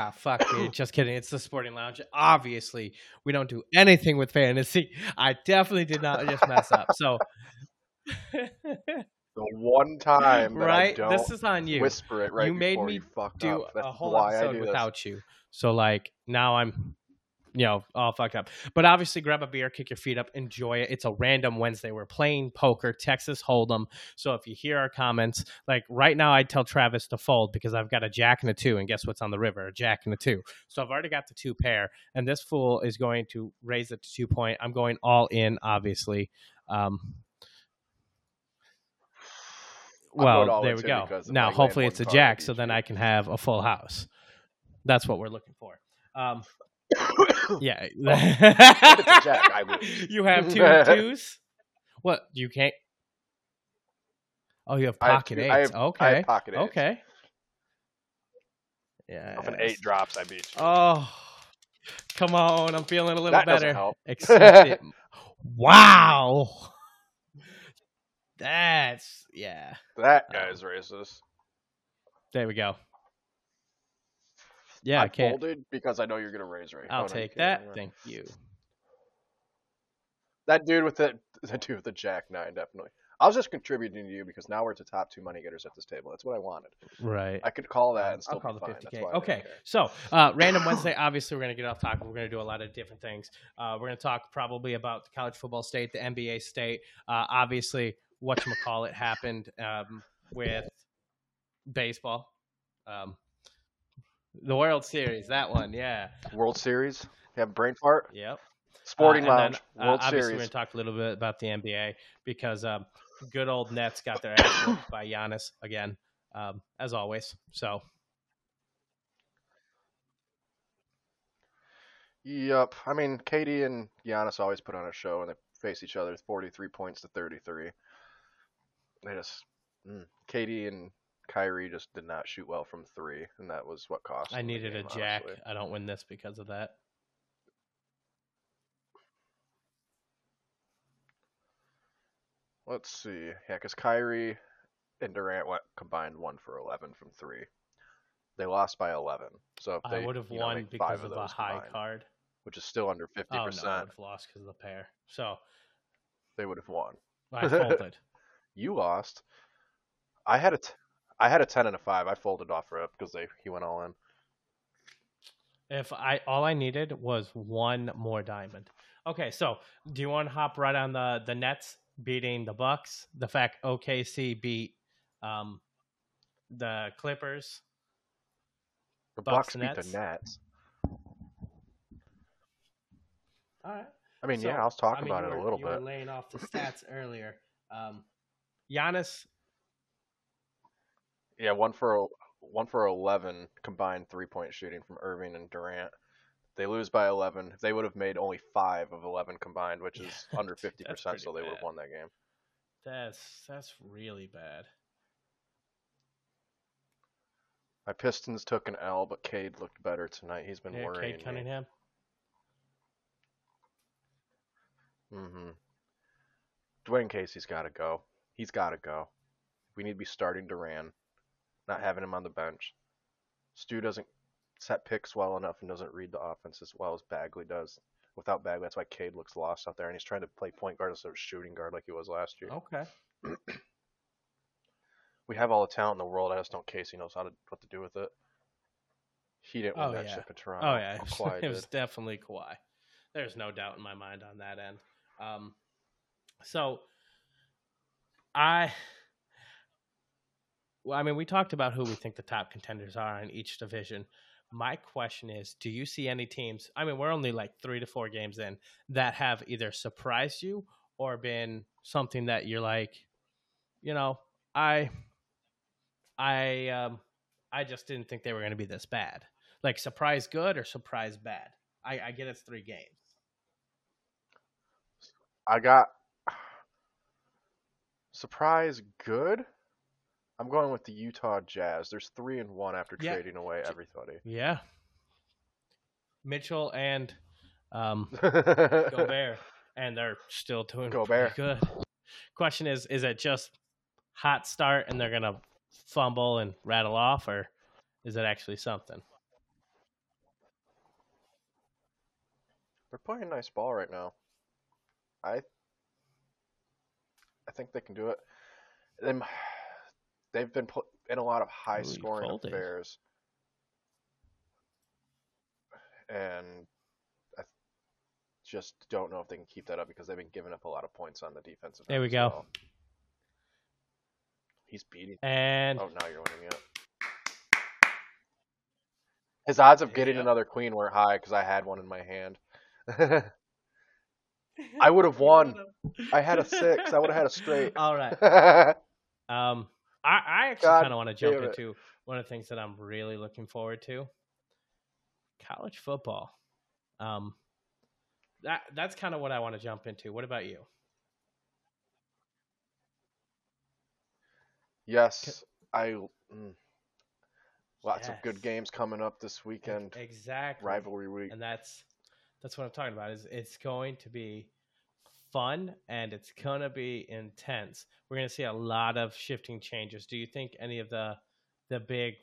Ah, fuck, dude. Just kidding. It's the Sporting Lounge. Obviously, we don't do anything with fantasy. I definitely did not just mess up. So, The one time right, this is on you. whisper it right You made me you fuck do up. That's a whole why I episode do this. without you. So, like, now I'm, you know, all fucked up. But obviously, grab a beer, kick your feet up, enjoy it. It's a random Wednesday. We're playing poker, Texas Hold'em. So if you hear our comments, like right now, I'd tell Travis to fold because I've got a jack and a two, and guess what's on the river? A jack and a two. So I've already got the two pair, and this fool is going to raise it to two point. I'm going all in, obviously. Um, well, there we go. I Now, hopefully, it's a jack, so then. I can have a full house. That's what we're looking for. Um, yeah, a jack, I you have two and twos. What you can't? Oh, you have I have pocket two- eights. I have- I okay, have pocket eights. okay. Yeah. If an eight drops, I beat you. Oh, come on! I'm feeling a little That doesn't better. help. It. Wow. That's yeah. that Um, guy's racist. There we go. Yeah, I I can't. folded because I know you're gonna raise right. I'll Oh, take can't. that. Thank you. That dude with the the dude with the jack nine definitely. I was just contributing to you because now we're at the top two money getters at this table. That's what I wanted. Right. I could call that and still I'll call the fine. 50k. That's why I didn't Okay, so uh, random Wednesday. Obviously, we're gonna get off topic. We're gonna do a lot of different things. Uh, we're gonna talk probably about the college football state, the NBA state. Uh, obviously, what you call it happened um, with baseball. Um, the World Series, that one, yeah, World Series. You have a brain fart. yep. Sporting Uh, Lounge. then, uh, World obviously, Series. we're going to talk a little bit about the NBA because um, good old Nets got their ass whooped by Giannis again, um, as always. So, Yep. I mean, KD and Giannis always put on a show, and they face each other 43 points to 33. They just, mm. KD and Kyrie just did not shoot well from three, and that was what cost. I needed a jack. honestly. I don't win this because of that. Let's see. Yeah, because Kyrie and Durant went combined one for 11 from three. They lost by 11. So if I they would have you know, won because of, of the high combined, card. which is still under 50%, Oh no, I would have lost because of the pair. So they would have won. I folded. You lost. I had a t- I had a 10 and a 5. I folded off for it because they he went all in. if I all I needed was one more diamond. Okay, so do you want to hop right on the the Nets beating the Bucks? The fact OKC beat um, the Clippers. The Bucks Bucks, beat Nets? the Nets. All right. I mean, So, yeah, I was talking I mean, about it a little bit. you were laying off the stats earlier. Um, Giannis, Yeah, one for one for 11 combined three-point shooting from Irving and Durant. They lose by 11. They would have made only 5 of 11 combined, which Yeah, is under 50%, so they would have won that game. that's that's really bad. My Pistons took an L, but Cade looked better tonight. He's been Yeah, worrying Cade me. Cunningham. Mm-hmm. Dwane Casey's got to go. He's got to go. We need to be starting Duren, not having him on the bench. Stu doesn't set picks well enough and doesn't read the offense as well as Bagley does. Without Bagley, that's why Cade looks lost out there, and he's trying to play point guard instead of shooting guard like he was last year. Okay. We have all the talent in the world. I just don't. Casey knows how to what to do with it. He didn't win Oh, that yeah. chip in Toronto. Oh yeah, it was, Kawhi it was did. definitely Kawhi. There's no doubt in my mind on that end. Um, so I, well, I mean, we talked about who we think the top contenders are in each division. My question is, do you see any teams? I mean, we're only like three to four games in that have either surprised you or been something that you're like, you know, I, I, um, I just didn't think they were going to be this bad. Like surprise good or surprise bad. I, I get it's three games. I got surprise good. I'm going with the Utah Jazz. There's three and one after yeah. trading away everybody. Yeah. Mitchell and um, Gobert, and they're still doing Gobert. good. Question is, is it just hot start and they're gonna fumble and rattle off, or is it actually something? They're playing nice ball right now. I I think they can do it. They they've been put in a lot of high Ooh, scoring folded. affairs. And I just don't know if they can keep that up because they've been giving up a lot of points on the defensive There we go. well. He's beating And Oh, now you're winning it. His odds of getting Yeah. another queen were high because I had one in my hand. I would have won. I had a six. I would have had a straight. All right. Um, I, I actually kind of want to jump it. into one of the things that I'm really looking forward to. College football. Um, that that's kind of what I want to jump into. What about you? yes, I. Mm, lots of good games coming up this weekend. Exactly. Rivalry week. and that's that's what I'm talking about. Is it's going to be fun and it's going to be intense. We're going to see a lot of shifting changes. Do you think any of the the big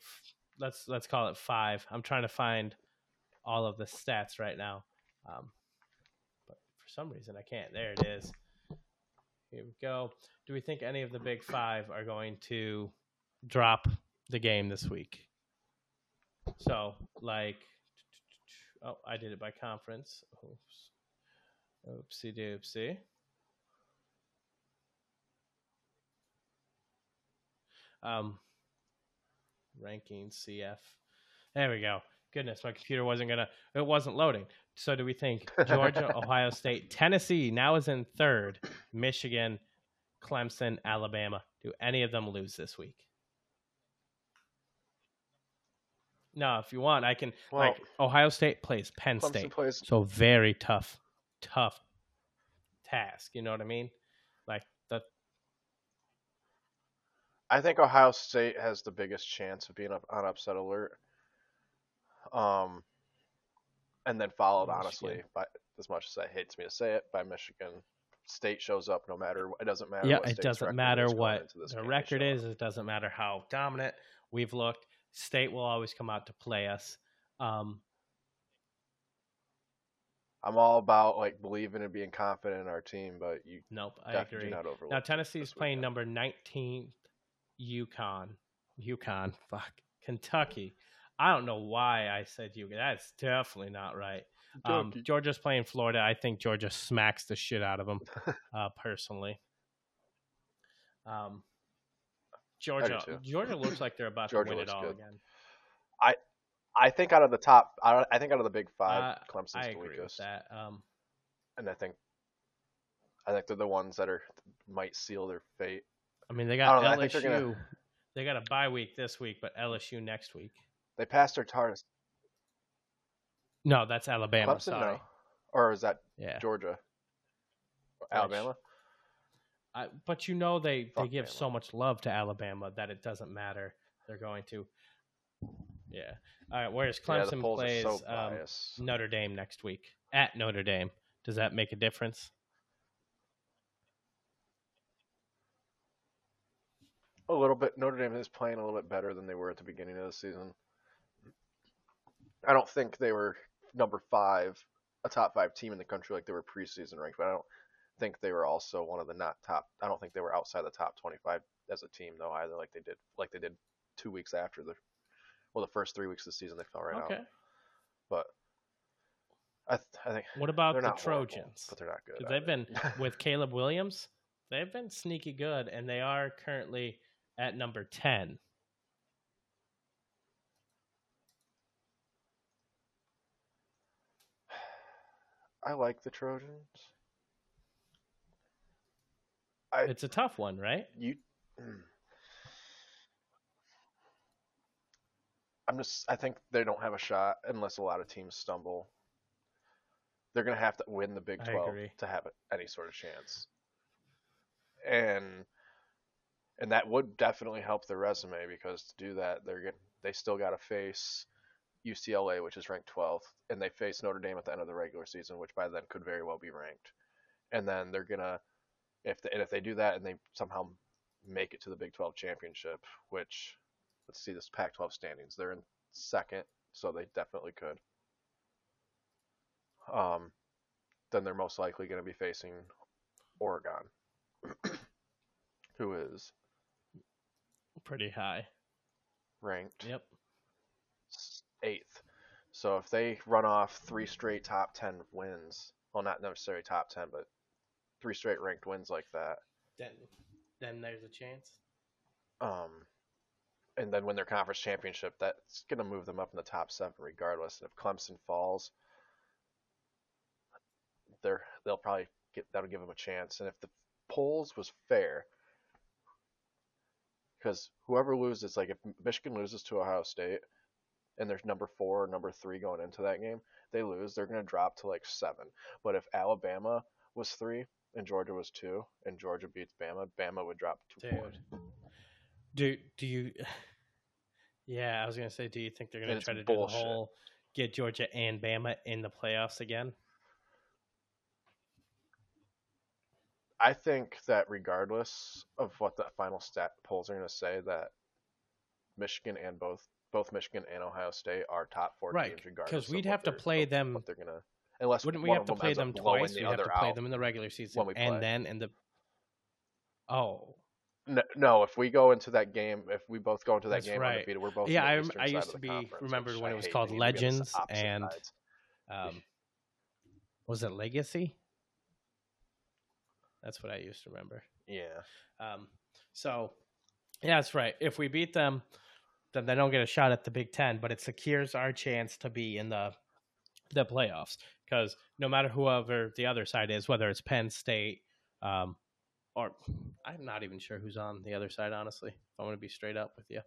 let's let's call it five? I'm trying to find all of the stats right now, um, but for some reason I can't. There it is. Here we go. Do we think any of the big five are going to drop the game this week? So, like, oh, I did it by conference. Oops. Oopsie doopsie. Um, ranking CF. There we go. Goodness, my computer wasn't gonna. It wasn't loading. So, do we think Georgia, Ohio State, Tennessee now is in third, Michigan, Clemson, Alabama? Do any of them lose this week? No, if you want, I can. Well, like Ohio State plays Penn Clemson State, plays. so very tough, tough task. You know what I mean? Like that. I think Ohio State has the biggest chance of being up on upset alert. Um, and then followed Michigan. honestly by as much as it hates me to say it by Michigan. State shows up no matter it doesn't matter. Yeah, it doesn't matter what the record is. It doesn't matter how dominant we've looked. State will always come out to play us. Um, I'm all about like believing and being confident in our team, but you nope, I definitely agree. not overlook. Now Tennessee's this playing number 19th UConn. UConn. Fuck. Kentucky. I don't know why I said UConn. That's definitely not right. Um, Georgia's playing Florida. I think Georgia smacks the shit out of them, uh, personally. Um, Georgia. Georgia looks like they're about Georgia to win it all good. again. I think out of the top, I I think out of the big five, Uh, Clemson's I the agree with weakest, that. Um, and I think I think they're the ones that are might seal their fate. I mean, they got know, LSU. gonna- They got a bye week this week, but LSU next week. They passed their hardest. No, that's Alabama. Clemson, sorry. no, or is that Yeah. Georgia? Alabama. I, but you know they, they give Bama. so much love to Alabama that it doesn't matter. They're going to. Yeah. All right. Whereas Clemson polls plays so um. Notre Dame next week at Notre Dame. Does that make a difference? A little bit. Notre Dame is playing a little bit better than they were at the beginning of the season. I don't think they were number five, a top five team in the country like they were preseason ranked, but I don't think they were also one of the not top. I don't think they were outside the top 25 as a team though either, like they did, like they did two weeks after the, well, the first three weeks of the season they fell right okay. out. But I, th- I think What about the not horrible, Trojans? but they're not good. they've been with Caleb Williams. They've been sneaky good, and they are currently at number ten. I like the Trojans. I It's a tough one, right? you I'm just I think they don't have a shot unless a lot of teams stumble. They're going to have to win the Big 12 to have any sort of chance. And and that would definitely help their resume because to do that they're get, they still got to face UCLA which is ranked 12th and they face Notre Dame at the end of the regular season which by then could very well be ranked. And then they're going to if they, and if they do that and they somehow make it to the Big 12 championship, which let's see this Pac-12 standings, they're in second, so they definitely could. Um, then they're most likely going to be facing Oregon, who is Pretty high. ranked Yep. eighth. So if they run off three straight top ten wins, well, not necessarily top ten, but three straight ranked wins like that, Then, then there's a chance. um, and then win their conference championship, that's going to move them up in the top seven regardless. And if Clemson falls, they're they'll probably get that'll give them a chance. And if the polls was fair, because whoever loses, like if Michigan loses to Ohio State, and there's number four or number three going into that game, they lose, they're going to drop to like seven. But if Alabama was three and Georgia was two, and Georgia beats Bama, Bama would drop to four. Do do you? Yeah, I was gonna say, do you think they're gonna it's try to bullshit. do the whole get Georgia and Bama in the playoffs again? I think that regardless of what the final stat polls are going to say, that Michigan and both both Michigan and Ohio State are top four Right, teams regardless. 'cause of we'd have to play of them- What they're gonna unless Wouldn't we have to play them twice? the We'd have to play out. them in the regular season we and play. then in the. Oh, No, no, if we go into that game, if we both go into that That's game right. undefeated, we're both. Yeah, I I used to be- remembered when I it was called They need to give us Legends and- um, was it Legacy? That's what I used to remember. yeah, Um, so, yeah, that's right. If we beat them, then they don't get a shot at the Big Ten, but it secures our chance to be in the the playoffs. Because no matter whoever the other side is, whether it's Penn State, um, or I'm not even sure who's on the other side. Honestly, if I want to be straight up with you,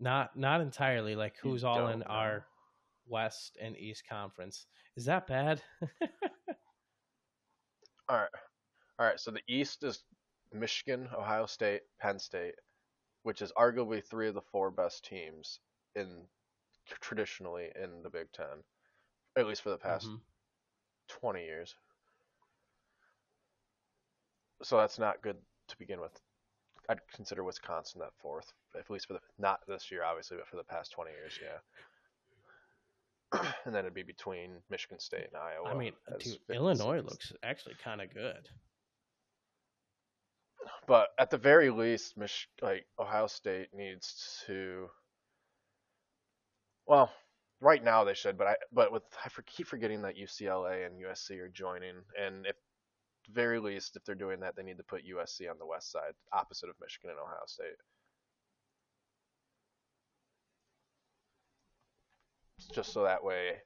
not not entirely. Like who's all in know. our West and East Conference? Is that bad? All right. All right. So the East is Michigan, Ohio State, Penn State, which is arguably three of the four best teams in traditionally in the Big Ten, at least for the past Mhm. 20 years. So that's not good to begin with. I'd consider Wisconsin that fourth, at least for the not this year, obviously, but for the past 20 years, yeah. and then it'd be between Michigan State and Iowa. I mean, dude, Illinois looks actually kind of good. But at the very least, Mich- like Ohio State needs to. Well, right now they should, but I but with I for, keep forgetting that UCLA and USC are joining, and if very least if they're doing that, they need to put USC on the west side, opposite of Michigan and Ohio State. Just so that way,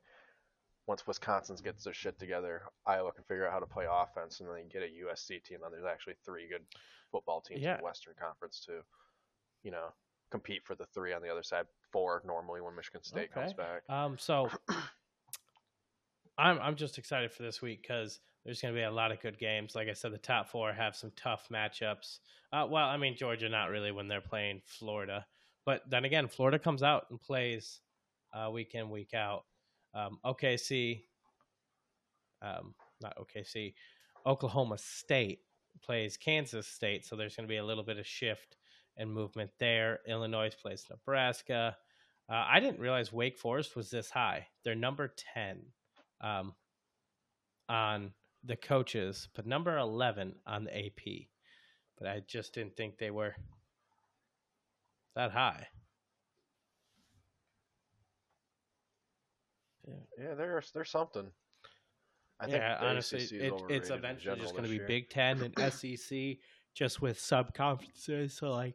once Wisconsin gets their shit together, Iowa can figure out how to play offense, and then you get a USC team. And there's actually three good football teams in the Western Conference too. You know, compete for the three on the other side. Four normally when Michigan State comes back. Um, so I'm I'm just excited for this week because there's going to be a lot of good games. Like I said, the top four have some tough matchups. Uh, well, I mean Georgia not really when they're playing Florida, but then again, Florida comes out and plays uh, week in week out. Um, OKC, um, not OKC, Oklahoma State plays Kansas State, so there's going to be a little bit of shift and movement there. Illinois plays Nebraska. Uh, I didn't realize Wake Forest was this high. They're number 10 um, on the coaches, but number 11 on the AP. But I just didn't think they were that high. Yeah, yeah there's there's something. I think yeah, honestly, it, it's eventually just going to be year. Big Ten and SEC, just with sub conferences, so like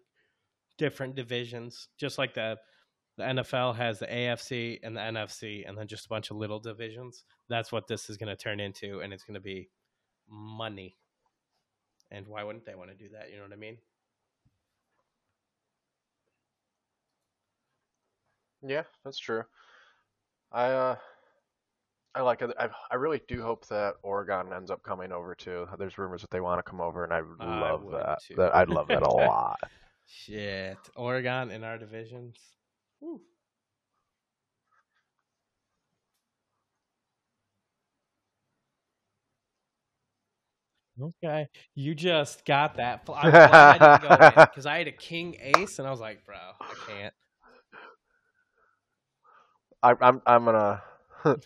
different divisions, just like the the NFL has the AFC and the NFC, and then just a bunch of little divisions. That's what this is going to turn into, and it's going to be money. And why wouldn't they want to do that? You know what I mean? Yeah, that's true. I uh, I like it. I I really do hope that Oregon ends up coming over too. There's rumors that they want to come over, and I would I love would that. too. that. I'd love that a lot. Shit, Oregon in our divisions. Whew. Okay, you just got that. I'm glad I didn't go in because I had a king ace, and I was like, bro, I can't. I, I'm I'm gonna.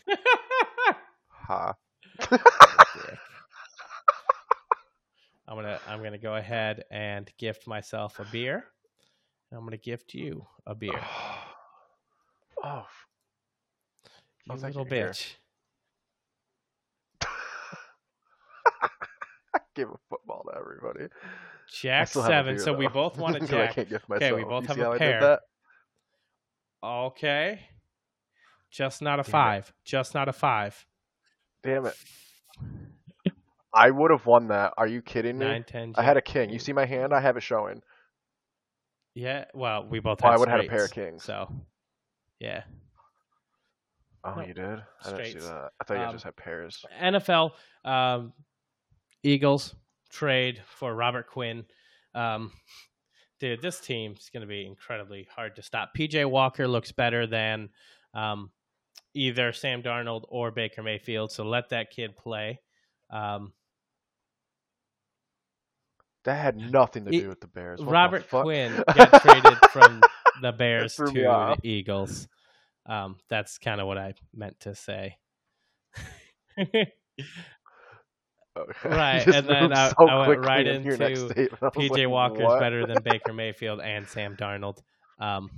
ha. I'm gonna I'm gonna go ahead and gift myself a beer. I'm gonna gift you a beer. oh, You Oh, thank little bitch. I give a football to everybody. Jack still have a seven. So we both want a 'cause jack. I can't gift Okay, we both You have a pair. Okay. Just not a Damn it. five. Just not a five. Damn it. I would have won that. Are you kidding me? Nine, ten. I had a king. You see my hand? I have it showing. Yeah. Well, we both. Well, had I would have had a pair of kings. So. Yeah. Oh, No, you did? I didn't see that. I thought you Um, just had pairs. NFL. Um, Eagles trade for Robert Quinn. Um, dude, this team's going to be incredibly hard to stop. PJ Walker looks better than um, either Sam Darnold or Baker Mayfield, so let that kid play. Um, That had nothing to do with the Bears. What Robert fuck? Quinn got traded from the Bears to the. Eagles. Um, that's kind of what I meant to say. Okay. Right, and then I- so I went right into into statement. I was PJ like, Walker's what? better than Baker Mayfield and Sam Darnold. Um,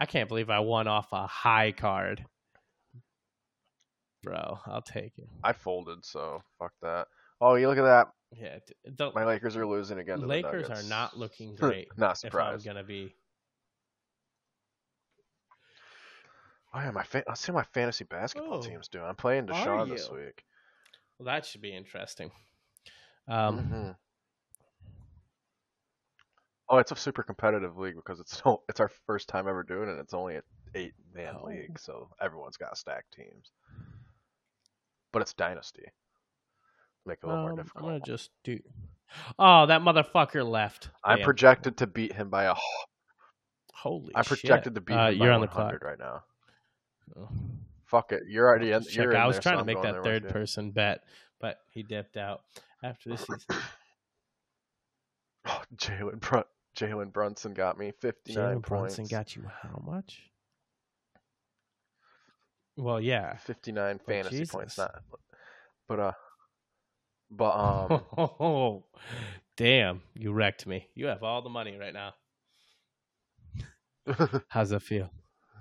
I can't believe I won off a high card, bro. I'll take it. I folded, so fuck that. Oh, you look at that. Yeah, the My Lakers are losing again. To the Lakers are not looking great. not surprised. if I'm gonna be, Oh yeah, my fa- let's see my fantasy basketball Oh, team's doing. I'm playing Deshaun this week. well, that should be interesting. Um, Mhm. Oh, it's a super competitive league because it's so, it's our first time ever doing it. It's only an eight man Oh. league, so everyone's got stacked teams. But it's dynasty. Make it a little more um, I'm gonna just do. Oh, that motherfucker left. I'm Damn. projected to beat him by a. Holy I'm shit. projected to beat Uh, him you're on the 100 clock. right now. Oh. Fuck it, you're already in. Check. You're in I was there, trying so to make that third person bet, but he dipped out after this season. Oh, Jalen Brun- Jalen Brunson got me 59 Jalen points. Brunson got you how much? Well, yeah. 59 But fantasy points, not. But uh, but um, Oh, damn! You wrecked me. You have all the money right now. How's it feel?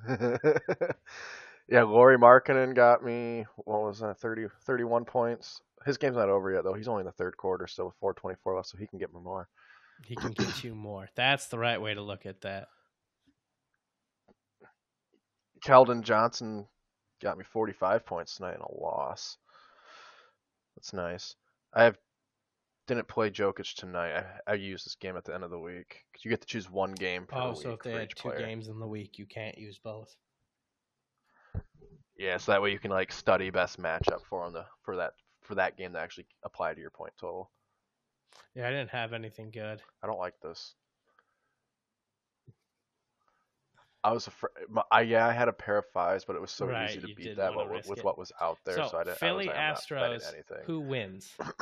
yeah, Lauri Markkanen got me. What was that? 30, 31 points. His game's not over yet though. He's only in the third quarter, still with 424 left, so he can get me more. He can get you more. That's the right way to look at that. Keldon Johnson got me 45 points tonight in a loss. That's nice. I have didn't play Jokic tonight. I, I used this game at the end of the week. Cause You get to choose one game per Oh, so if they had two player. games in the week, you can't use both. Yeah, so that way you can like study best matchup for on the for that for that game to actually apply to your point total. Yeah, I didn't have anything good. I don't like this. I was afraid. I yeah, I had a pair of fives, but it was so Right, easy to beat that with, with what was out there. So, so I didn't. Philly I was like, not Astros, anything. who wins?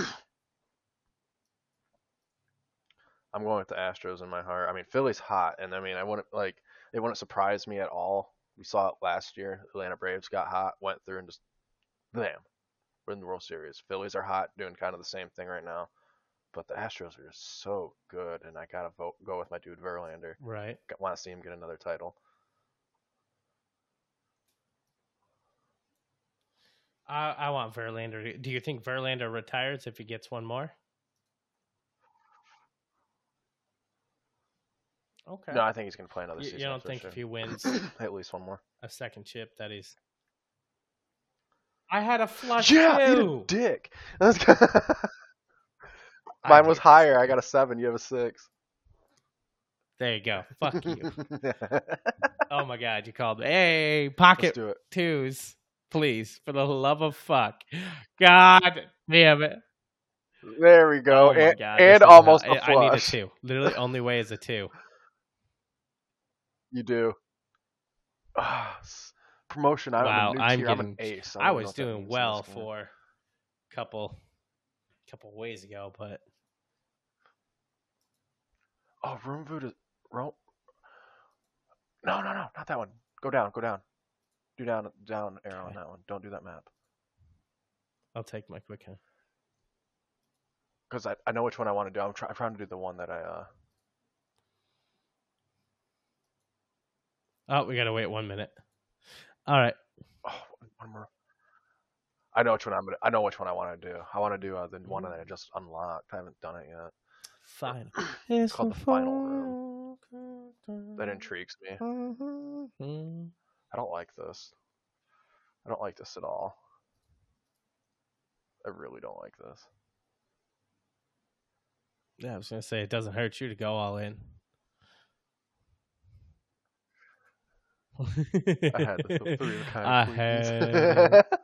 I'm going with the Astros in my heart. I mean, Philly's hot, and I mean, I wouldn't like it wouldn't surprise me at all. We saw it last year. Atlanta Braves got hot, went through, and just bam, we're in the World Series. Phillies are hot, doing kind of the same thing right now. But the Astros are just so good, and I gotta vote go with my dude Verlander. Right. Want to see him get another title. I, I want Verlander. Do you think Verlander retires if he gets one more? Okay. No, I think he's gonna play another you, season. you don't think sure. if he wins at least one more? a second chip that he's? I had a flush yeah, too. dick. That's Mine was this higher. I got a seven. You have a six. There you go. Fuck you. Oh my god, you called me. Hey, pocket do it. twos, please, for the love of fuck. God damn it. There we go. Oh and god. and almost not- I- I need a two. Literally, only way is a two. You do. Ah, promotion. I'm Wow, I'm tier. I'm an getting- ace. I, I don't even know was doing well for a couple couple ways ago, but Oh, room food is. Ro- no, no, no, not that one. Go down. Go down. Do down, down arrow on that one. Don't do that map. I'll take Mike McKinnon. Because I, I know which one I want to do. I'm, try, I'm trying to do the one that I uh Oh, we gotta wait one minute. All right. oh, one more. I know which one I'm gonna. I know which one I want to do. I want to do uh, the one that I just unlocked. I haven't done it yet. Fine. It's called the final room. That intrigues me. Mm-hmm. I don't like this. I don't like this at all. I really don't like this. Yeah, I was gonna say it doesn't hurt you to go all in. I had the, the three of kind. I please. had-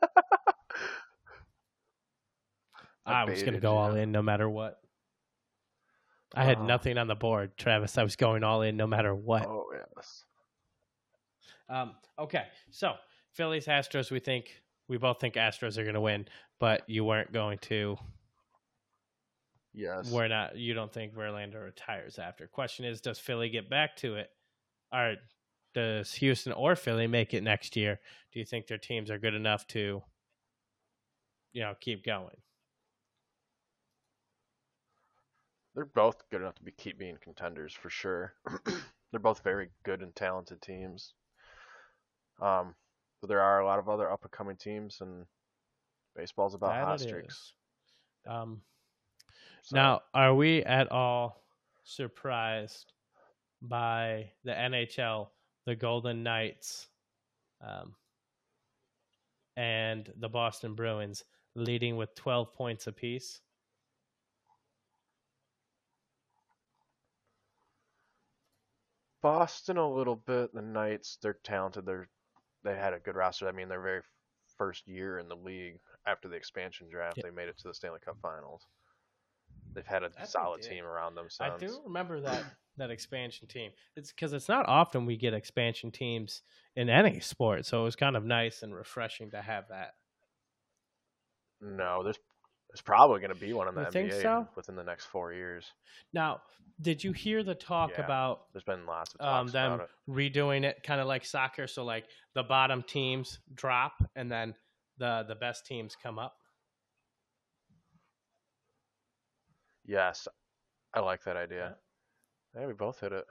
I I was gonna go all in no matter what. I had Oh. nothing on the board, Travis. I was going all in no matter what. Oh yes. Um, okay, so Phillies Astros. We think we both think Astros are going to win, but you weren't going to. Yes. We're not. You don't think Verlander retires after? Question is, does Philly get back to it, or does Houston or Philly make it next year? Do you think their teams are good enough to, you know, keep going? They're both good enough to be keep being contenders for sure. They're both very good and talented teams. Um, but there are a lot of other up and coming teams, and baseball's about That hot streaks. Um, So, Now, are we at all surprised by the NHL, the Golden Knights, um, and the Boston Bruins leading with 12 points apiece? Boston a little bit. The Knights, they're talented. They're they had a good roster. I mean, their very first year in the league after the expansion draft, Yeah. they made it to the Stanley Cup Finals. They've had a That solid team around them I do remember that that expansion team. It's because it's not often we get expansion teams in any sport, so it was kind of nice and refreshing to have that. No, there's there's probably going to be one in the You NBA think so? within the next four years. Now, did you hear the talk Yeah. about There's been lots of um, them about it. redoing it kind of like soccer so like the bottom teams drop and then the the best teams come up Yes, I like that idea. Yeah, we both hit it.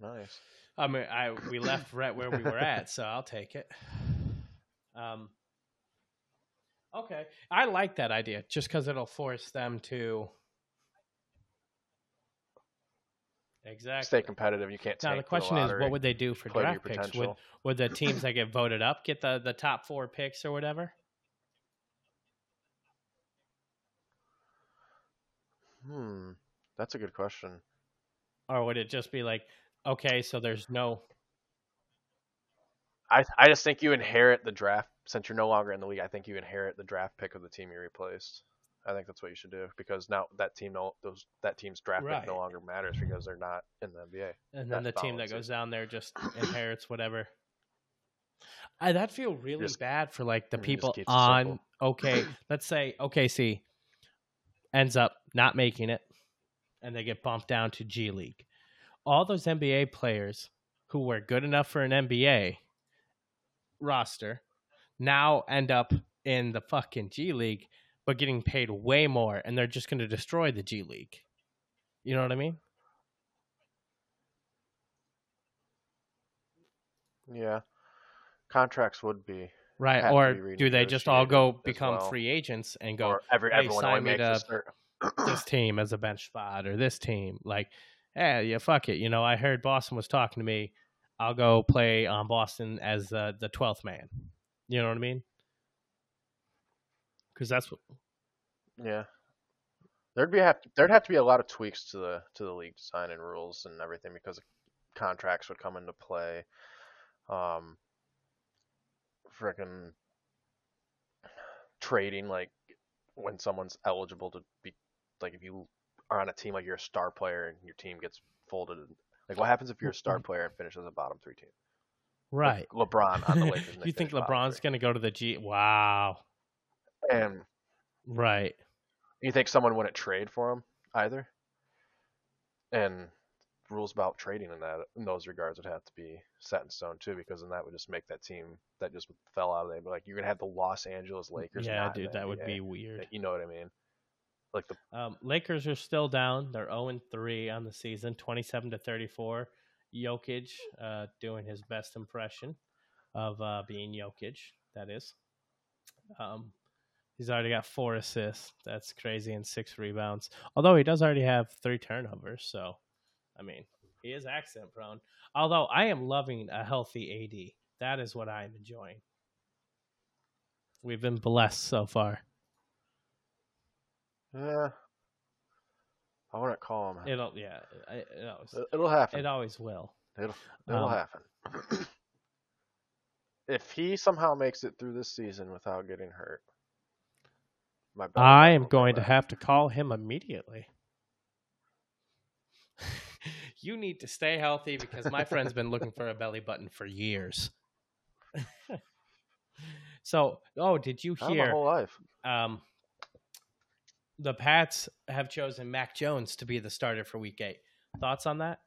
Nice. i mean i we left right where we were at so i'll take it um okay i like that idea just because it'll force them to exactly Stay competitive. You can't. now the question is what would they do for Play to your draft picks would, would the teams that get voted up get the the top four picks or whatever Hmm, that's a good question. or would it just be like okay so there's no I I just think you inherit the draft since you're no longer in the league. I think you inherit the draft pick of the team you replaced. I think that's what you should do because now that team no those that team's draft pick no longer matters because they're not in the NBA. and then that the team that follows it. goes down there just inherits whatever. I that feel really Just- bad for like the people on okay, let's say OKC ends up not making it and they get bumped down to G League. All those NBA players who were good enough for an NBA roster now end up in the fucking G League but getting paid way more and they're just going to destroy the G League. You know what I mean? Yeah, contracts would be Right. Or be do they just all go become well. free agents and go or every "Hey, everyone sign me to certain. this team as a bench spot or this team? Like, yeah, yeah, fuck it. You know, I heard Boston was talking to me. I'll go play on Boston as the the twelfth man. You know what I mean? Because that's what. Yeah. There'd be have there'd have to be a lot of tweaks to the to the league design and rules and everything because contracts would come into play. Um, frickin' trading like when someone's eligible to be like if you are on a team like you're a star player and your team gets folded. Like what happens if you're a star mm-hmm. player and finishes a bottom three team? Right. Like LeBron on the Lakers. they you think LeBron's going to go to the G? Wow. and Right. You think someone wouldn't trade for him either? And rules about trading in that in those regards would have to be set in stone too, because then that would just make that team that just fell out of there. But like you're gonna have the Los Angeles Lakers. yeah, dude, that would be weird. You know what I mean? Like the Um, Lakers are still down. They're 0 and 3 on the season, 27 to 34. Jokic uh, doing his best impression of uh, being Jokic, that is. Um, he's already got four assists. That's crazy, and six rebounds. Although he does already have three turnovers. So, I mean, he is accident prone. Although I am loving a healthy AD. That is what I am enjoying. We've been blessed so far. Yeah. I wouldn't call him. It'll, yeah, it, it always, It- It'll happen. it always will. It'll it'll Um, happen. if he somehow makes it through this season without getting hurt, my I am going to have to call him immediately. you need to stay healthy because my friend's been looking for a belly button for years. so, oh, did you Oh, my hear? whole life. Um, the Pats have chosen Mac Jones to be the starter for Week Eight. Thoughts on that?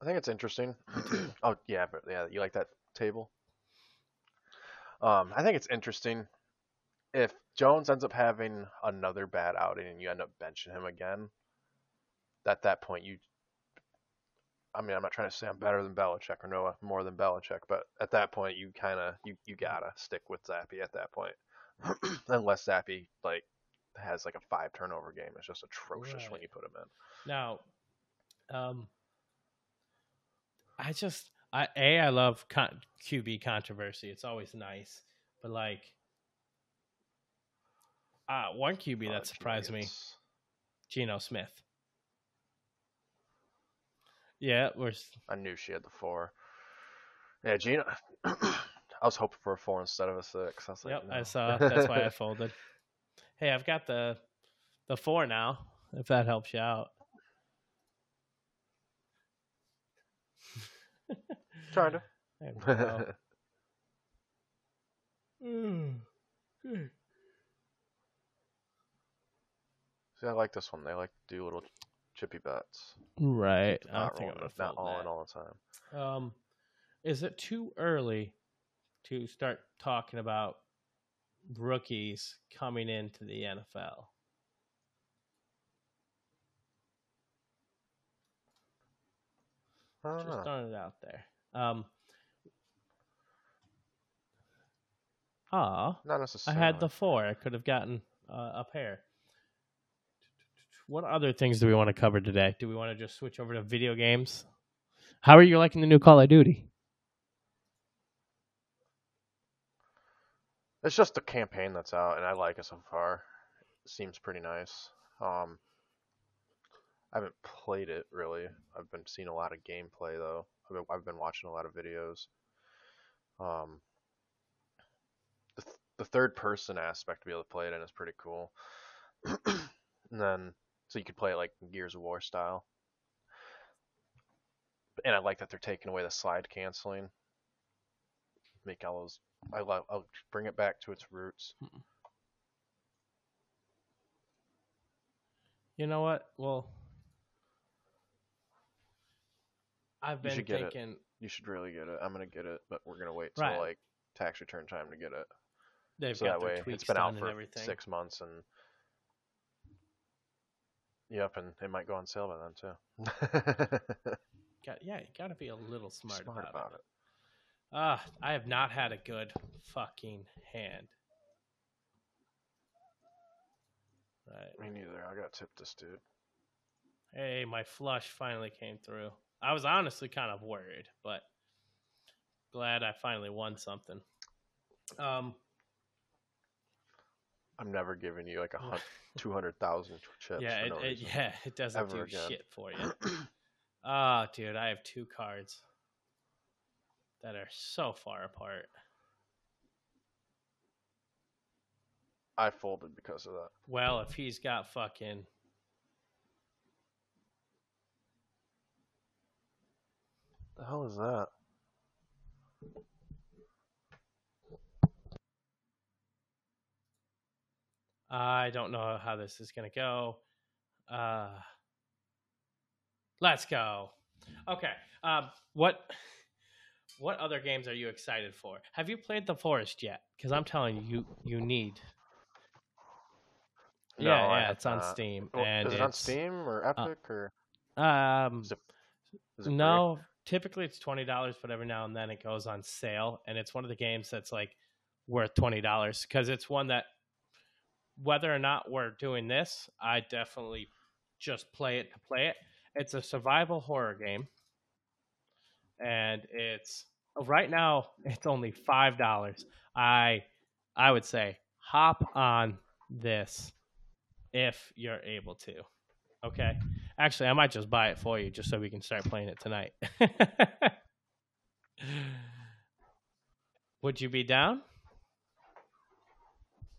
I think it's interesting. oh yeah, but yeah, you like that table? Um, I think it's interesting if Jones ends up having another bad outing and you end up benching him again. At that point, you. I mean, I'm not trying to say I'm better than Belichick or no more than Belichick, but at that point, you kind of you you gotta stick with Zappe at that point, unless Zappe like has like a five turnover game. It's just atrocious when you put him in. Now, um, I just I a I love con- QB controversy. It's always nice, but like, uh, one QB that surprised me. Geno Smith. Yeah, we're s- I knew she had the four. Yeah, Gina. I was hoping for a four instead of a six. I was like, yep. I saw. That's why I folded. Hey, I've got the the four now. If that helps you out. Trying to. There we go. Mm. See, I like this one. They like to do little chippy bets. Right. I Not, think I'm rolling, not fold all the time. Um, is it too early to start talking about rookies coming into the NFL? Just know. throwing it out there. Um, ah, Not necessarily. I had the four. I could have gotten uh, a pair. What other things do we want to cover today? Do we want to just switch over to video games? How are you liking the new Call of Duty? It's just the campaign that's out, and I like it so far. It seems pretty nice. Um, I haven't played it really. I've been seeing a lot of gameplay though. I've been, I've been watching a lot of videos. Um, the th- the third person aspect to be able to play it in is pretty cool. and then so you could play it like Gears of War style. And I like that they're taking away the slide canceling. Make all those I love. I'll bring it back to its roots. Hmm. You know what? Well, I've You been should get it. thinking You should really get it. I'm gonna get it, but we're gonna wait till Right. like tax return time to get it. they've so got that way it's been out for everything. six months and yep, and it might go on sale by then too. Got, yeah, you got to be a little smart, Smart about, about it. it. Ah, I have not had a good fucking hand. Right. Me neither. I got tipped this dude. Hey, my flush finally came through. I was honestly kind of worried, but glad I finally won something. Um, I'm never giving you like a hun- two hundred thousand chips. yeah, it, no it, yeah, it doesn't Ever do again. shit for you. Ah, dude, I have two cards that are so far apart. I folded because of that. Well, if he's got fucking The hell is that? I don't know how this is gonna go. Uh, let's go. Okay. Um, what what other games are you excited for? Have you played The Forest yet? Because I'm telling you, you you need. No, yeah, I yeah, it's on not. Steam, Well, and is it on Steam or Epic or Um, is it, is it free? no, typically it's twenty dollars, but every now and then it goes on sale, and it's one of the games that's like worth twenty dollars because it's one that, whether or not we're doing this, I definitely just play it to play it. It's a survival horror game, and it's oh, right now it's only five dollars. I I would say hop on this if you're able to. Okay. Actually, I might just buy it for you just so we can start playing it tonight. would you be down?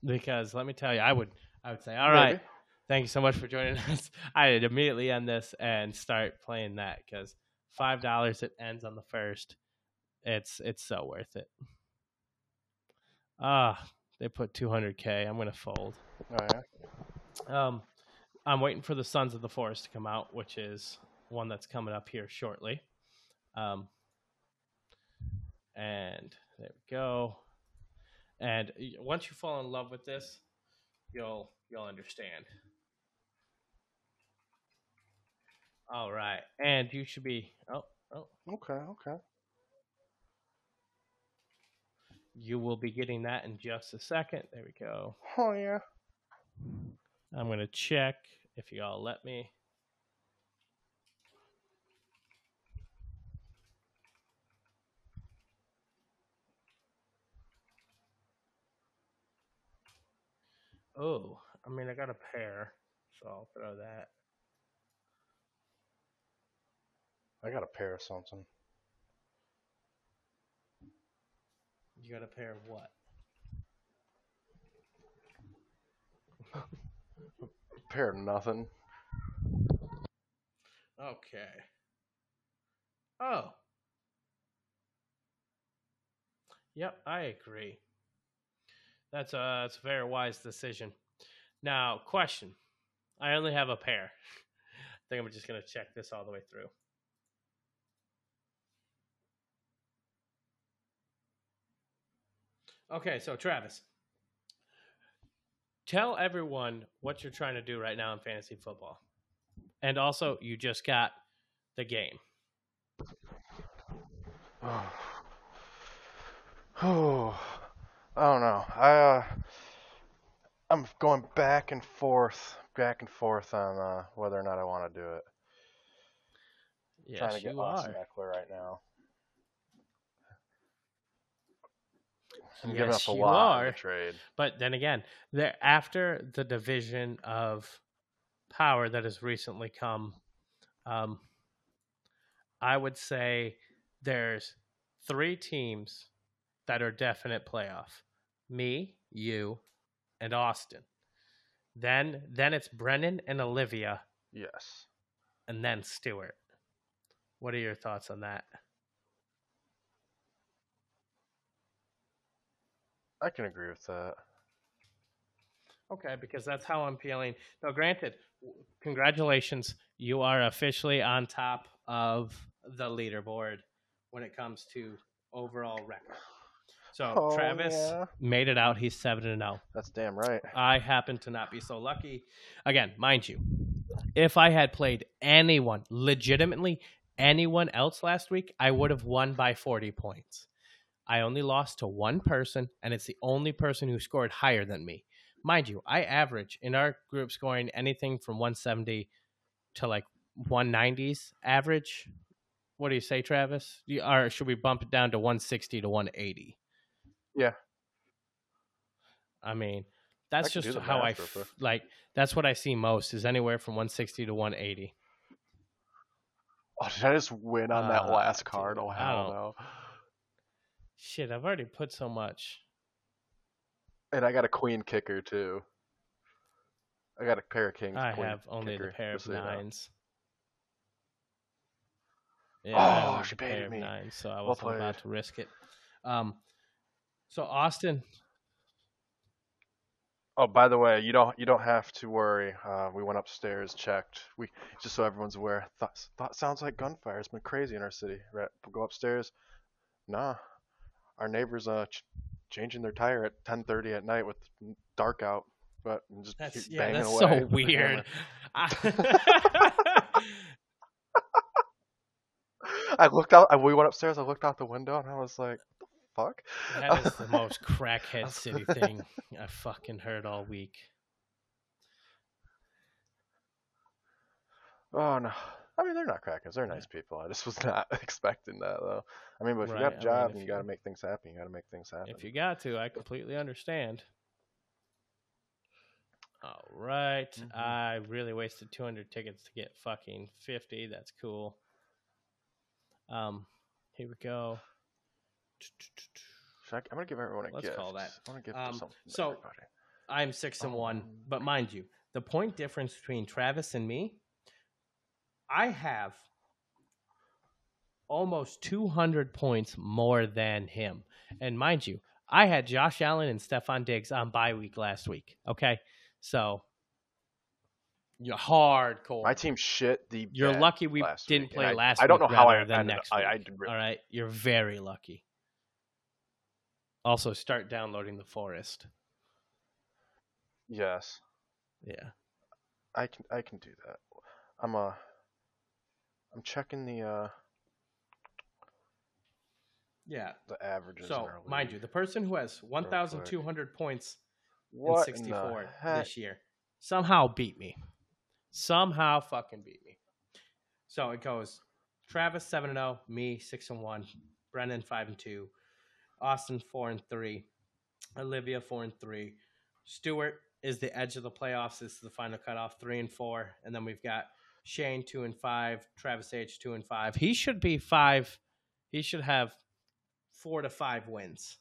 Because let me tell you, I would I would say, all right, Maybe. thank you so much for joining us. I'd immediately end this and start playing that because five dollars it ends on the first. It's it's so worth it. Ah, they put two hundred K. I'm gonna fold. Oh yeah. Um, I'm waiting for the Sons of the Forest to come out, which is one that's coming up here shortly. Um, and there we go. And once you fall in love with this, you'll you'll understand. All right, and you should be. Oh, oh, Okay, okay. you will be getting that in just a second. There we go. Oh yeah. I'm gonna check if y'all let me. Oh, I mean, I got a pair, so I'll throw that. I got a pair of something. You got a pair of what? A pair of nothing. Okay. Oh. Yep, I agree. That's a that's a very wise decision. Now, question. I only have a pair. I think I'm just gonna check this all the way through. Okay, so Travis, tell everyone what you're trying to do right now in fantasy football. And also, you just got the game. Oh. Oh. I don't know. I uh I'm going back and forth, back and forth on uh, whether or not I want to do it. Yes, trying to get you Austin are. Ekeler right now. I'm Yes, up a you lot are. the trade. But then again, there after the division of power that has recently come, um, I would say there's three teams that are definite playoff. Me, you, and Austin. Then then it's Brennan and Olivia, Yes. and then Stewart. What are your thoughts on that? I can agree with that. Okay, because that's how I'm feeling. Now, granted, congratulations, you are officially on top of the leaderboard when it comes to overall record. So Oh, Travis yeah. made it out. He's seven and zero. That's damn right. I happen to not be so lucky. Again, mind you, if I had played anyone, legitimately anyone else last week, I would have won by 40 points. I only lost to one person, and it's the only person who scored higher than me. Mind you, I average in our group scoring anything from 170 to like 190s average. What do you say, Travis? You- Or should we bump it down to 160 to 180? Yeah. I mean, that's do just how I f- like. That's what I see most is anywhere from 160 to 180. Oh, did I just win on that Ah, last card? Oh I hell no! Shit, I've already put so much. And I got a queen kicker too. I got a pair of kings. I have only kicker, the pair of just so you know. nines. Yeah, I Oh, she the pair baited of me. nines, so I wasn't about to risk it. Um, so Austin, Oh, by the way, you don't you don't have to worry. Uh, we went upstairs, checked. We just so everyone's aware. Thought thought sounds like gunfire. It's been crazy in our city. Right, we go upstairs. Nah, our neighbors uh ch- changing their tire at 10:30 at night with dark out, but just That's keep yeah, banging that's away so weird. I- looked out. We went upstairs. I looked out the window and I was like, "What the fuck?" that is the most crackhead city thing I fucking heard all week. Oh no. I mean, they're not crackers. They're nice people. I just was not expecting that though. I mean, but if Right, you got a mean, job if and you you- got to make things happen, you got to make things happen. If you got to, I completely understand. All right. Mhm. I really wasted 200 tickets to get fucking 50. That's cool. Um, here we go. I, I'm gonna give everyone a Let's gift. call that. I want to give Um, something so-. I'm six and one, Um, but mind you, the point difference between Travis and me, I have almost 200 points more than him. And mind you, I had Josh Allen and Stefon Diggs on bye week last week. Okay, so you're hardcore. My team shit the. You're lucky we didn't week, play I, last I don't know how I rather than next I, I really. All right, you're very lucky. Also, start downloading the forest. Yes, Yeah. I can. I can do that. I'm uh. I'm checking the uh Yeah. the averages. So, mind you, the person who has 1,200 points what in in 64 the this year somehow beat me. Somehow fucking beat me. So it goes Travis 7 and 0, me 6 and 1, Brennan 5 and 2, Austin 4 and 3, Olivia 4 and 3, Stewart is the edge of the playoffs. This is the final cutoff 3 and 4, and then we've got Shane 2 and 5, Travis H 2 and 5. He should be 5 he should have 4 to 5 wins.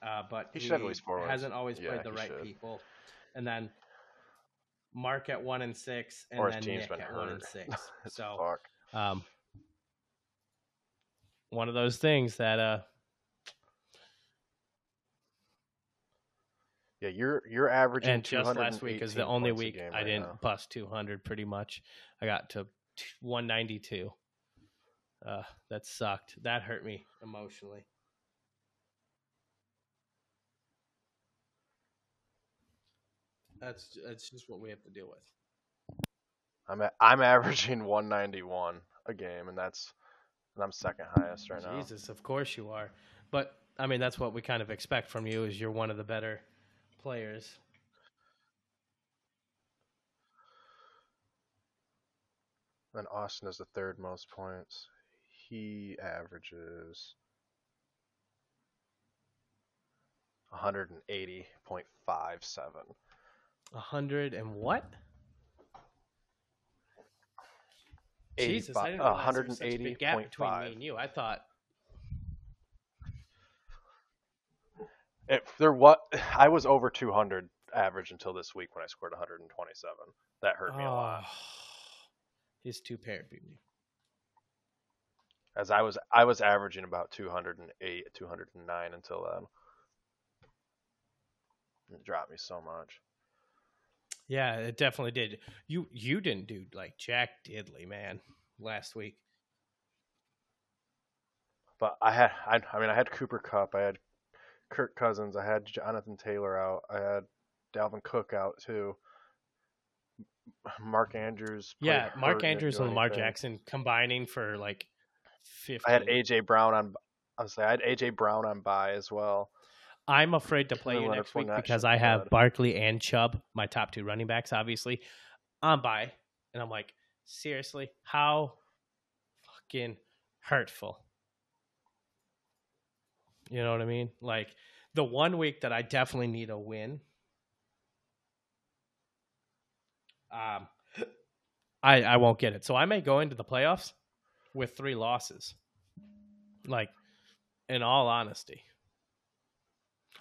Uh, but He should have at least four hasn't always Yeah, played the right should. people. And then Mark at one and six, and Or then Nick at one and six. So um, one of those things that uh, Yeah, you're you're averaging. and just last week is the only week I right didn't now. bust 200 pretty much. I got to 192. Uh, that sucked. That hurt me emotionally. That's that's just what we have to deal with. I'm a, I'm averaging 191 a game, and that's and I'm second highest right now. Jesus, of course you are. But I mean, that's what we kind of expect from you. Is you're one of the better players. And Austin has the third most points. He averages 180.57. 100 and what? Jesus, I didn't realize there was such a big gap between me 180.5. and you. I thought If there what I was over 200 average until this week when I scored 127. That hurt me a lot. oh, his two pair beat me. As I was I was averaging about 208, 209 until then. It dropped me so much. Yeah, it definitely did. You you didn't do like Jack Diddley, man, last week. But I had I, I mean I had Cooper Kupp, I had Kirk Cousins, I had Jonathan Taylor out, I had Dalvin Cook out too. Mark Andrews. Yeah, Mark Andrews and Lamar anything. Jackson combining for like fifty. I had AJ Brown on. I was I had AJ Brown on bye as well. I'm afraid to play you next week because I have. Barkley and Chubb, my top two running backs, obviously, on by, and I'm like, seriously, how fucking hurtful. You know what I mean? Like the one week that I definitely need a win. Um, I I won't get it, so I may go into the playoffs with three losses. Like, in all honesty.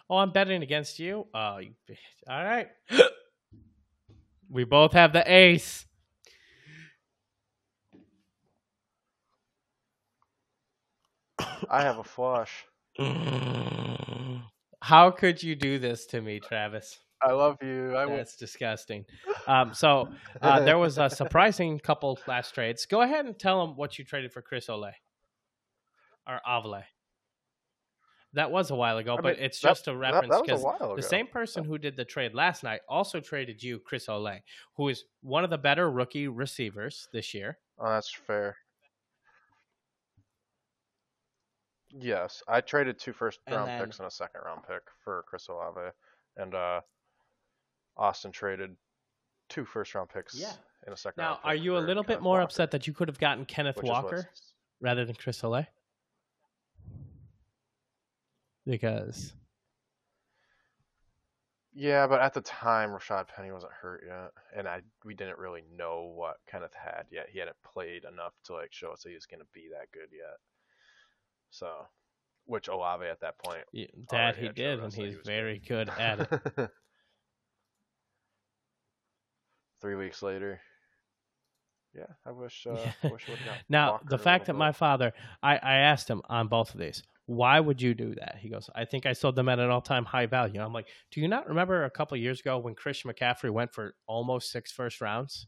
Oh, I'm betting against you. Oh, you bitch. all right. we both have the ace. I have a flush. How could you do this to me, Travis? I love you. I. That's disgusting. Um, so uh, there was a surprising couple last trades. Go ahead and tell them what you traded for Chris Olave or Avale. That was a while ago, I but mean, it's just a reference that was a because the same person who did the trade last night also traded you, Chris Olave, who is one of the better rookie receivers this year. Oh, that's fair. Yes, I traded two first And round then- picks and a second round pick for Chris Olave, and uh, Austin traded two first round picks Yeah. and a second. Now, are you a for little bit more Walker, upset that you could have gotten Kenneth which what's- Walker rather than Chris Olave? Because Yeah, but at the time, Rashad Penny wasn't hurt yet, and I we didn't really know what Kenneth had yet. He hadn't played enough to like show us that he was going to be that good yet. So, which Olave at that point y- that he did, and he he's was very good at it. Three weeks later. Yeah, I wish. Uh, Yeah. Wish Now, Walker the fact that little my father, I, I asked him on both of these, why would you do that? He goes, I think I sold them at an all time high value. I'm like, do you not remember a couple years ago when Christian McCaffrey went for almost six first rounds?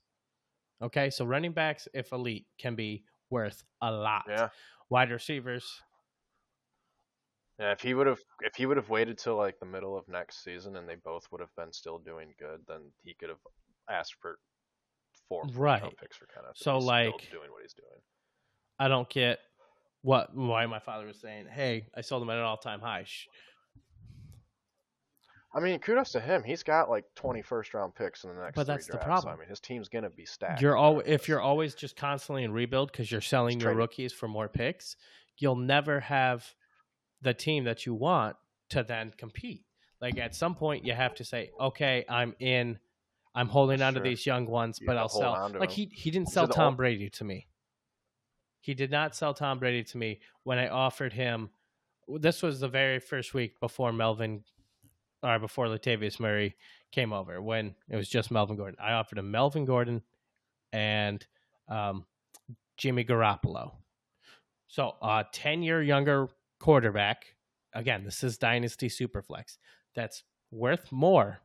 Okay, so running backs, if elite, can be worth a lot. Yeah, Wide receivers, yeah. If he would have, if he would have waited till like the middle of next season, and they both would have been still doing good, then he could have asked for four Right. picks for Kenneth. and So, he's like- doing what he's doing. I don't get what why my father was saying, hey, I sold them at an all time high. Sh- I mean, kudos to him. He's got like 20 first round picks in the next. But three that's the drafts, so, problem. I mean, his team's gonna be stacked. You're al- if you're always just constantly in rebuild because you're selling Just your trade it. rookies for more picks, you'll never have the team that you want to then compete. Like at some point, you have to say, "Okay, I'm in. I'm holding on to these young ones, You but I'll sell." Like he he didn't sell Tom ol- Brady to me. He did not sell Tom Brady to me when I offered him. This was the very first week before Melvin, or before Latavius Murray came over. When it was just Melvin Gordon, I offered him Melvin Gordon and um, Jimmy Garoppolo. So a ten year younger quarterback. Again, this is Dynasty Superflex. That's worth more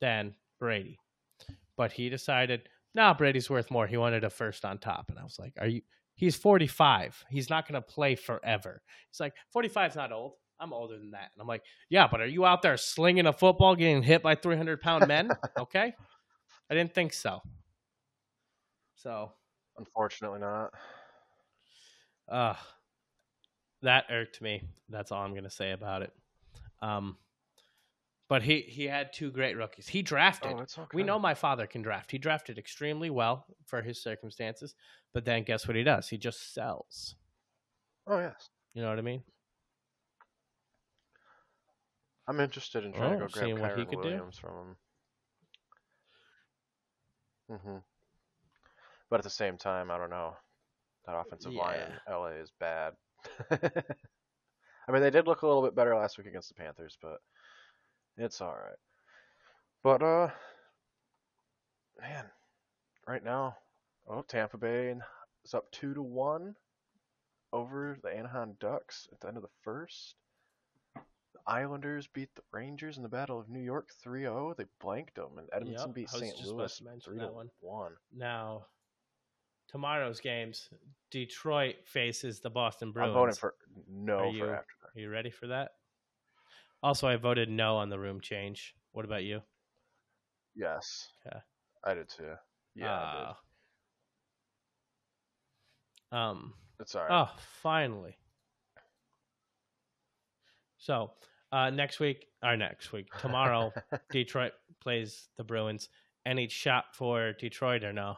than Brady. But he decided, nah, Brady's worth more. He wanted a first on top. And I was like, Are you he's 45. He's not gonna play forever. He's like, 45 is not old. I'm older than that. And I'm like, yeah, but are you out there slinging a football, getting hit by 300 pound men? Okay. I didn't think so. So, Unfortunately, not. uh, that irked me. That's all I'm going to say about it. Um, but he, he had two great rookies. He drafted. Oh, it's okay. We know my father can draft. He drafted extremely well for his circumstances. But then guess what he does? He just sells. Oh yes. You know what I mean? I'm interested in trying Oh, to go grab what Kyren could do. Williams from him. hmm But at the same time, I don't know. That offensive line in LA is bad. I mean, they did look a little bit better last week against the Panthers, but it's all right. But uh, man, right now, oh Tampa Bay is up two to one over the Anaheim Ducks at the end of the first. The Islanders beat the Rangers in the Battle of New York 3-0. They blanked them, and Edmonton Yep, beat St. Louis three to one. one. Now, tomorrow's games, Detroit faces the Boston Bruins. I'm voting for no Are for you- after Are you ready for that? Also, I voted no on the room change. What about you? Yes. Okay. I did too. Yeah, I did. Uh, Um. It's alright. Oh, finally. So, uh, next week, or next week, tomorrow, Detroit plays the Bruins. Any shot for Detroit or no?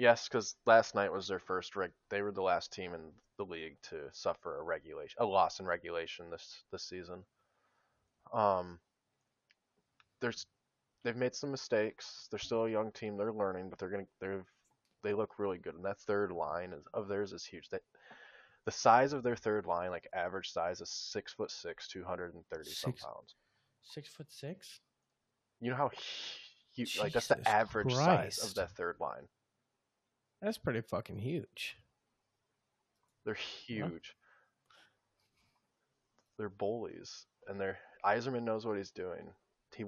Yes, because last night was their first reg. They were the last team in the league to suffer a regulation, a loss in regulation this this season. Um, there's they've made some mistakes. They're still a young team. They're learning, but they're gonna they're they look really good. And that third line is, of theirs is huge. That the size of their third line, like average size, is six foot six, two hundred and thirty some pounds. Six foot six? You know how huge? Like that's the average size of that third line. That's pretty fucking huge. They're huge. They're bullies. and they're Yzerman knows what he's doing. He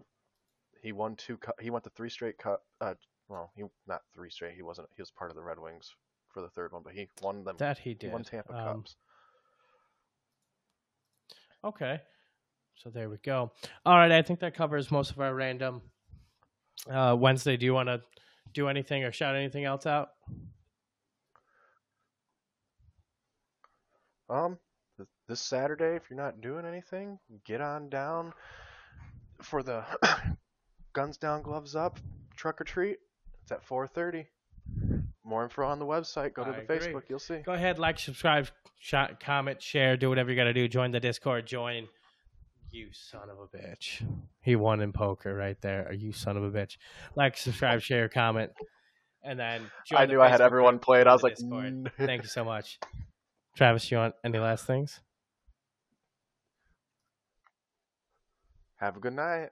he won two. He went to three straight cup. Uh, well, he not three straight. He wasn't. He was part of the Red Wings for the third one, but he won them. That he he did. won Tampa Um, Cups. Okay. So there we go. All right, I think that covers most of our random. Uh, Wednesday, do you want to do anything or shout anything else out? Um, th- this Saturday, if you're not doing anything, get on down for the Guns Down, Gloves Up truck or treat. It's at 4:30. More info on the website. Go to I the agree. Facebook. You'll see. Go ahead, like, subscribe, shot, comment, share, do whatever you got to do. Join the Discord. Join. You son of a bitch. He won in poker right there. Are you son of a bitch. Like, subscribe, share, comment, and then. Join I the knew I had everyone played. I was like, Discord. "Mm." Thank you so much. Travis, you want any last things? have a good night.